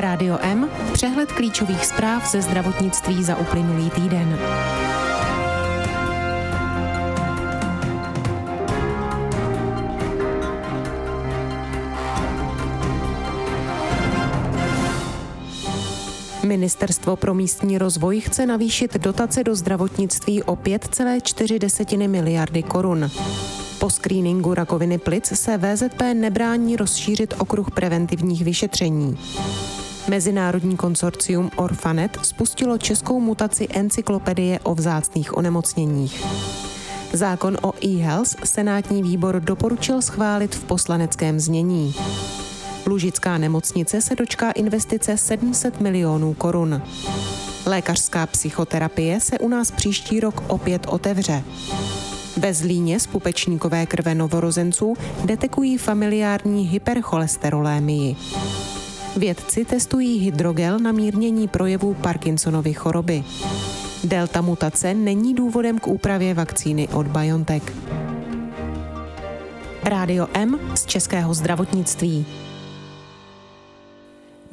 Rádio M, přehled klíčových zpráv ze zdravotnictví za uplynulý týden. Ministerstvo pro místní rozvoj chce navýšit dotace do zdravotnictví o 5,4 miliardy korun. Po screeningu rakoviny plic se VZP nebrání rozšířit okruh preventivních vyšetření. Mezinárodní konsorcium Orfanet spustilo českou mutaci encyklopedie o vzácných onemocněních. Zákon o e-health senátní výbor doporučil schválit v poslaneckém znění. Lužická nemocnice se dočká investice 700 milionů korun. Lékařská psychoterapie se u nás příští rok opět otevře. Ve Zlíně z pupečníkové krve novorozenců detekují familiární hypercholesterolémii. Vědci testují hydrogel na mírnění projevů Parkinsonovy choroby. Delta mutace není důvodem k úpravě vakcíny od BioNTech. Rádio M z Českého zdravotnictví.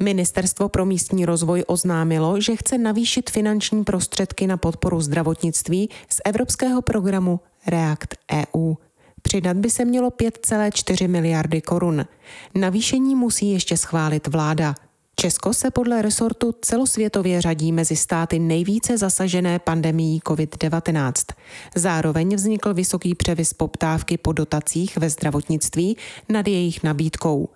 Ministerstvo pro místní rozvoj oznámilo, že chce navýšit finanční prostředky na podporu zdravotnictví z evropského programu REACT EU. Přidat by se mělo 5,4 miliardy korun. Navýšení musí ještě schválit vláda. Česko se podle resortu celosvětově řadí mezi státy nejvíce zasažené pandemií COVID-19. Zároveň vznikl vysoký převis poptávky po dotacích ve zdravotnictví nad jejich nabídkou.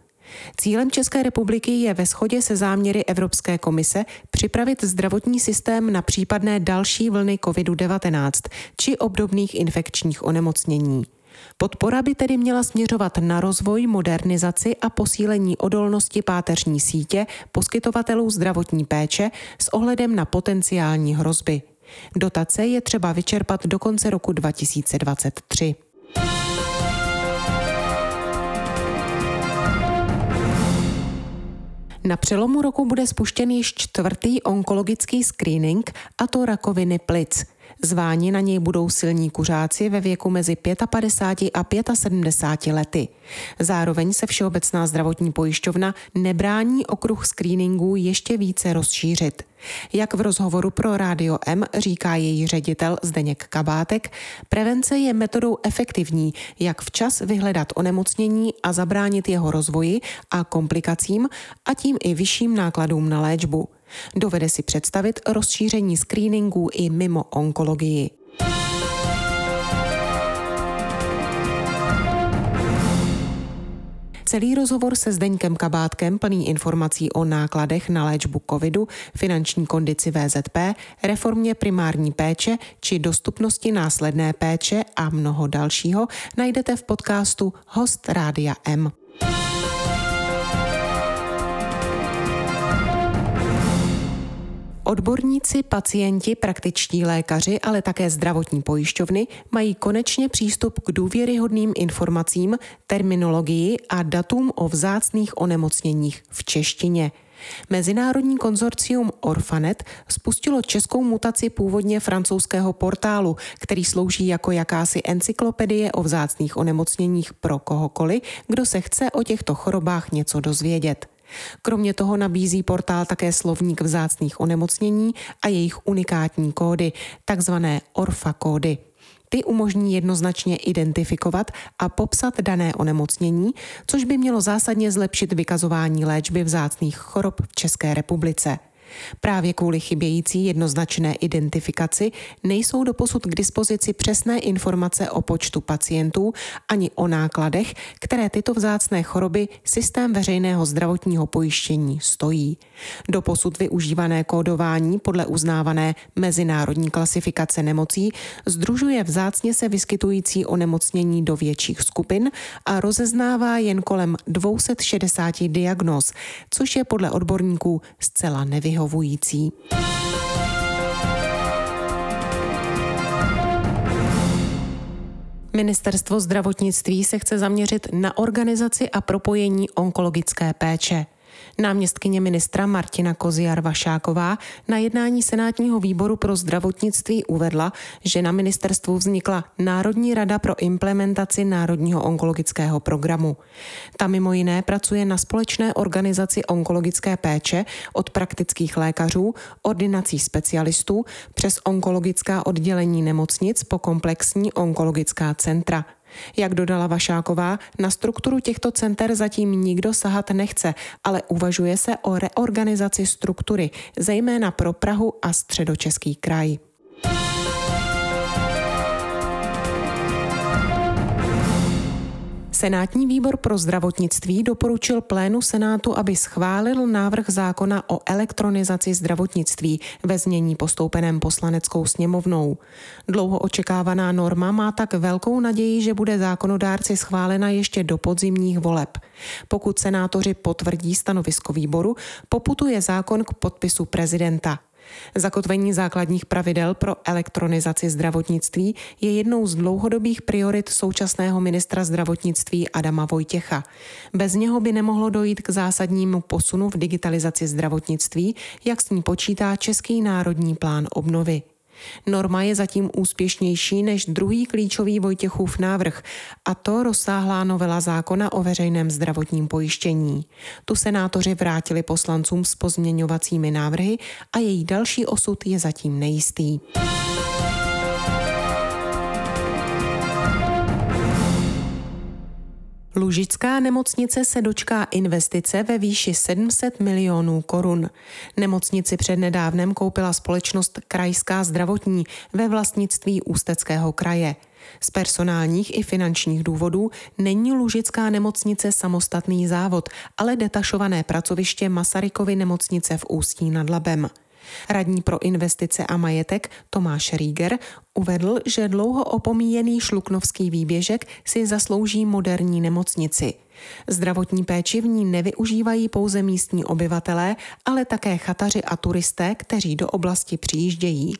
Cílem České republiky je ve shodě se záměry Evropské komise připravit zdravotní systém na případné další vlny COVID-19 či obdobných infekčních onemocnění. Podpora by tedy měla směřovat na rozvoj, modernizaci a posílení odolnosti páteřní sítě poskytovatelů zdravotní péče s ohledem na potenciální hrozby. Dotace je třeba vyčerpat do konce roku 2023. Na přelomu roku bude spuštěn již čtvrtý onkologický screening, a to rakoviny plic. Zváni na něj budou silní kuřáci ve věku mezi 55 a 75 lety. Zároveň se Všeobecná zdravotní pojišťovna nebrání okruh screeningů ještě více rozšířit. Jak v rozhovoru pro Rádio M říká její ředitel Zdeněk Kabátek, prevence je metodou efektivní, jak včas vyhledat onemocnění a zabránit jeho rozvoji a komplikacím a tím i vyšším nákladům na léčbu. Dovede si představit rozšíření screeningů i mimo onkologii. Celý rozhovor se Zdeňkem Kabátkem plný informací o nákladech na léčbu covidu, finanční kondici VZP, reformě primární péče či dostupnosti následné péče a mnoho dalšího najdete v podcastu Host Rádia M. Odborníci, pacienti, praktičtí lékaři, ale také zdravotní pojišťovny mají konečně přístup k důvěryhodným informacím, terminologii a datům o vzácných onemocněních v češtině. Mezinárodní konzorcium Orfanet spustilo českou mutaci původně francouzského portálu, který slouží jako jakási encyklopedie o vzácných onemocněních pro kohokoliv, kdo se chce o těchto chorobách něco dozvědět. Kromě toho nabízí portál také slovník vzácných onemocnění a jejich unikátní kódy, takzvané orfa kódy. Ty umožní jednoznačně identifikovat a popsat dané onemocnění, což by mělo zásadně zlepšit vykazování léčby vzácných chorob v České republice. Právě kvůli chybějící jednoznačné identifikaci nejsou doposud k dispozici přesné informace o počtu pacientů ani o nákladech, které tyto vzácné choroby systém veřejného zdravotního pojištění stojí. Doposud využívané kódování podle uznávané mezinárodní klasifikace nemocí združuje vzácně se vyskytující onemocnění do větších skupin a rozeznává jen kolem 260 diagnóz, což je podle odborníků zcela nevyhovující vyhovující. Ministerstvo zdravotnictví se chce zaměřit na organizaci a propojení onkologické péče. Náměstkyně ministra Martina Koziar Vašáková na jednání Senátního výboru pro zdravotnictví uvedla, že na ministerstvu vznikla Národní rada pro implementaci Národního onkologického programu. Ta mimo jiné pracuje na společné organizaci onkologické péče od praktických lékařů, ordinací specialistů přes onkologická oddělení nemocnic po komplexní onkologická centra. Jak dodala Vašáková, na strukturu těchto center zatím nikdo sahat nechce, ale uvažuje se o reorganizaci struktury, zejména pro Prahu a středočeský kraj. Senátní výbor pro zdravotnictví doporučil plénu Senátu, aby schválil návrh zákona o elektronizaci zdravotnictví ve znění postoupeném poslaneckou sněmovnou. Dlouho očekávaná norma má tak velkou naději, že bude zákonodárci schválena ještě do podzimních voleb. Pokud senátoři potvrdí stanovisko výboru, poputuje zákon k podpisu prezidenta. Zakotvení základních pravidel pro elektronizaci zdravotnictví je jednou z dlouhodobých priorit současného ministra zdravotnictví Adama Vojtěcha. Bez něho by nemohlo dojít k zásadnímu posunu v digitalizaci zdravotnictví, jak s ní počítá Český národní plán obnovy. Norma je zatím úspěšnější než druhý klíčový Vojtěchův návrh, a to rozsáhlá novela zákona o veřejném zdravotním pojištění. Tu senátoři vrátili poslancům s pozměňovacími návrhy a její další osud je zatím nejistý. Lužická nemocnice se dočká investice ve výši 700 milionů korun. Nemocnici přednedávnem koupila společnost Krajská zdravotní ve vlastnictví Ústeckého kraje. Z personálních i finančních důvodů není Lužická nemocnice samostatný závod, ale detašované pracoviště Masarykovy nemocnice v Ústí nad Labem. Radní pro investice a majetek Tomáš Rieger uvedl, že dlouho opomíjený šluknovský výběžek si zaslouží moderní nemocnici. Zdravotní péči v ní nevyužívají pouze místní obyvatelé, ale také chataři a turisté, kteří do oblasti přijíždějí.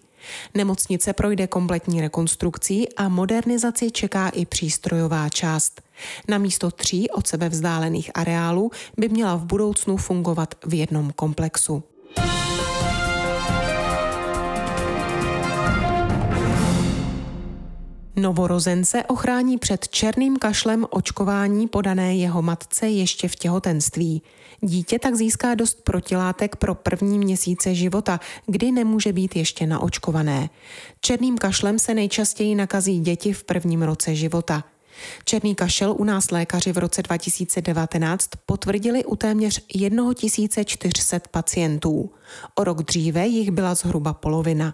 Nemocnice projde kompletní rekonstrukcí a modernizaci čeká i přístrojová část. Na místo tří od sebe vzdálených areálů by měla v budoucnu fungovat v jednom komplexu. Novorozence ochrání před černým kašlem očkování podané jeho matce ještě v těhotenství. Dítě tak získá dost protilátek pro první měsíce života, kdy nemůže být ještě naočkované. Černým kašlem se nejčastěji nakazí děti v prvním roce života. Černý kašel u nás lékaři v roce 2019 potvrdili u téměř 1400 pacientů. O rok dříve jich byla zhruba polovina.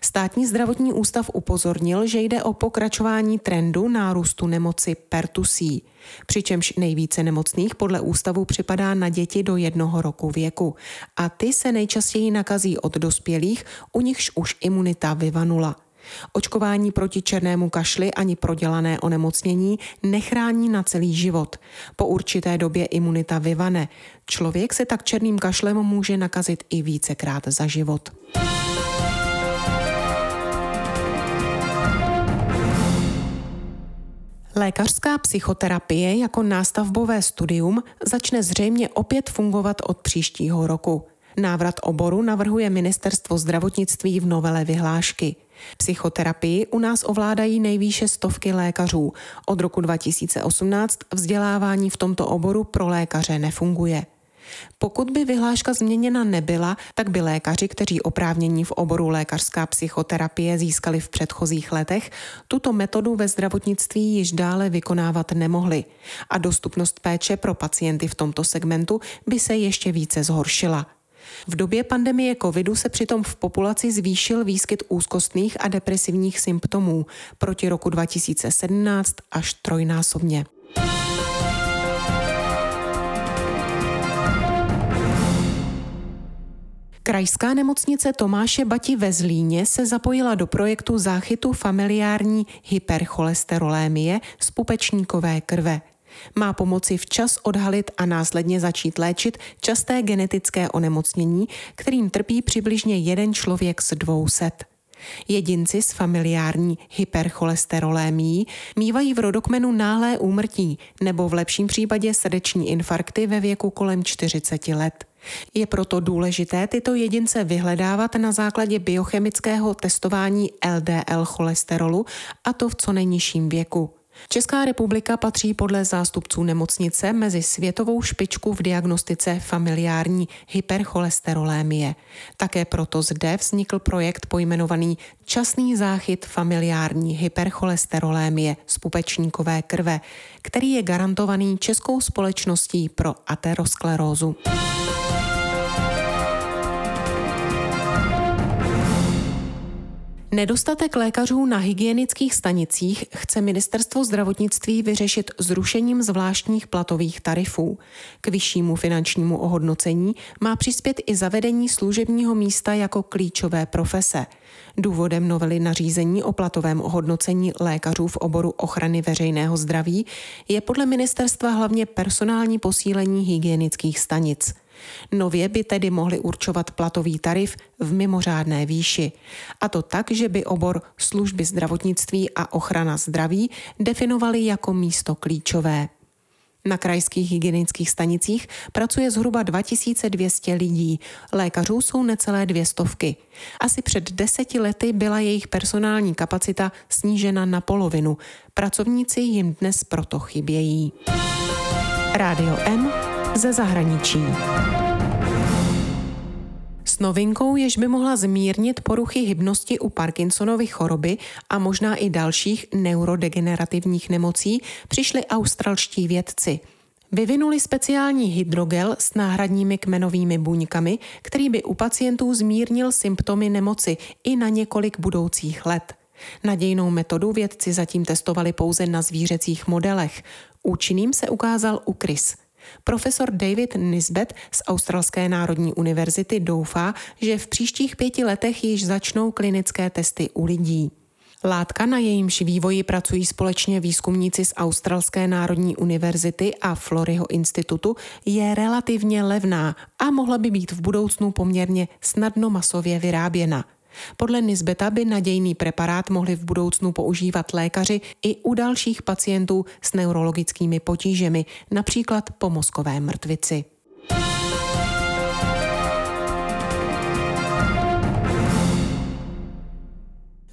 Státní zdravotní ústav upozornil, že jde o pokračování trendu nárůstu nemoci pertusí, přičemž nejvíce nemocných podle ústavu připadá na děti do jednoho roku věku a ty se nejčastěji nakazí od dospělých, u nichž už imunita vyvanula. Očkování proti černému kašli ani prodělané onemocnění nechrání na celý život. Po určité době imunita vyvane. Člověk se tak černým kašlem může nakazit i vícekrát za život. Lékařská psychoterapie jako nástavbové studium začne zřejmě opět fungovat od příštího roku. Návrat oboru navrhuje Ministerstvo zdravotnictví v novele vyhlášky. Psychoterapii u nás ovládají nejvýše stovky lékařů. Od roku 2018 vzdělávání v tomto oboru pro lékaře nefunguje. Pokud by vyhláška změněna nebyla, tak by lékaři, kteří oprávnění v oboru lékařská psychoterapie získali v předchozích letech, tuto metodu ve zdravotnictví již dále vykonávat nemohli. A dostupnost péče pro pacienty v tomto segmentu by se ještě více zhoršila. V době pandemie covidu se přitom v populaci zvýšil výskyt úzkostných a depresivních symptomů proti roku 2017 až trojnásobně. Krajská nemocnice Tomáše Bati ve Zlíně se zapojila do projektu záchytu familiární hypercholesterolémie z pupečníkové krve. Má pomoci včas odhalit a následně začít léčit časté genetické onemocnění, kterým trpí přibližně jeden člověk z dvou set. Jedinci s familiární hypercholesterolémií mývají v rodokmenu náhlé úmrtí nebo v lepším případě srdeční infarkty ve věku kolem 40 let. Je proto důležité tyto jedince vyhledávat na základě biochemického testování LDL cholesterolu a to v co nejnižším věku. Česká republika patří podle zástupců nemocnice mezi světovou špičku v diagnostice familiární hypercholesterolémie. Také proto zde vznikl projekt pojmenovaný Časný záchyt familiární hypercholesterolémie z pupečníkové krve, který je garantovaný Českou společností pro aterosklerózu. Nedostatek lékařů na hygienických stanicích chce ministerstvo zdravotnictví vyřešit zrušením zvláštních platových tarifů. K vyššímu finančnímu ohodnocení má přispět i zavedení služebního místa jako klíčové profese. Důvodem novely nařízení o platovém ohodnocení lékařů v oboru ochrany veřejného zdraví je podle ministerstva hlavně personální posílení hygienických stanic. Nově by tedy mohli určovat platový tarif v mimořádné výši. A to tak, že by obor služby zdravotnictví a ochrana zdraví definovali jako místo klíčové. Na krajských hygienických stanicích pracuje zhruba 2200 lidí, lékařů jsou necelé dvě stovky. Asi před deseti lety byla jejich personální kapacita snížena na polovinu. Pracovníci jim dnes proto chybějí. Rádio M ze zahraničí. S novinkou, jež by mohla zmírnit poruchy hybnosti u Parkinsonovy choroby a možná i dalších neurodegenerativních nemocí, přišli australští vědci. Vyvinuli speciální hydrogel s náhradními kmenovými buňkami, který by u pacientů zmírnil symptomy nemoci i na několik budoucích let. Nadějnou metodu vědci zatím testovali pouze na zvířecích modelech. Účinným se ukázal u krys. Profesor David Nisbet z Australské národní univerzity doufá, že v příštích pěti letech již začnou klinické testy u lidí. Látka, na jejímž vývoji pracují společně výzkumníci z Australské národní univerzity a Floryho institutu, je relativně levná a mohla by být v budoucnu poměrně snadno masově vyráběna. Podle Nizbeta by nadějný preparát mohli v budoucnu používat lékaři i u dalších pacientů s neurologickými potížemi, například po mozkové mrtvici.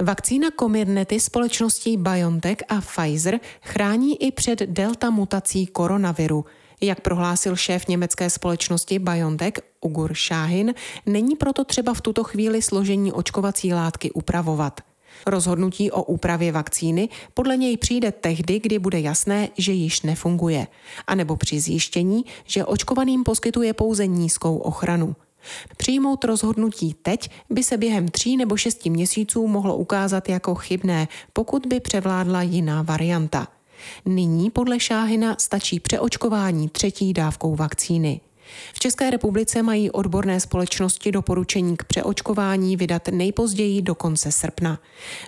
Vakcína Comirnaty společností BioNTech a Pfizer chrání i před delta mutací koronaviru – jak prohlásil šéf německé společnosti BioNTech Ugur Šáhin, není proto třeba v tuto chvíli složení očkovací látky upravovat. Rozhodnutí o úpravě vakcíny podle něj přijde tehdy, kdy bude jasné, že již nefunguje, anebo při zjištění, že očkovaným poskytuje pouze nízkou ochranu. Přijmout rozhodnutí teď by se během tří nebo šesti měsíců mohlo ukázat jako chybné, pokud by převládla jiná varianta. Nyní podle Šáhina stačí přeočkování třetí dávkou vakcíny. V České republice mají odborné společnosti doporučení k přeočkování vydat nejpozději do konce srpna.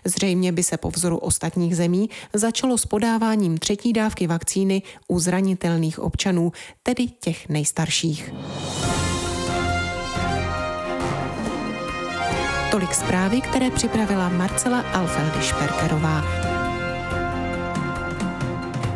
Zřejmě by se po vzoru ostatních zemí začalo s podáváním třetí dávky vakcíny u zranitelných občanů, tedy těch nejstarších. Tolik zprávy, které připravila Marcela Alfeldy-Šperkerová.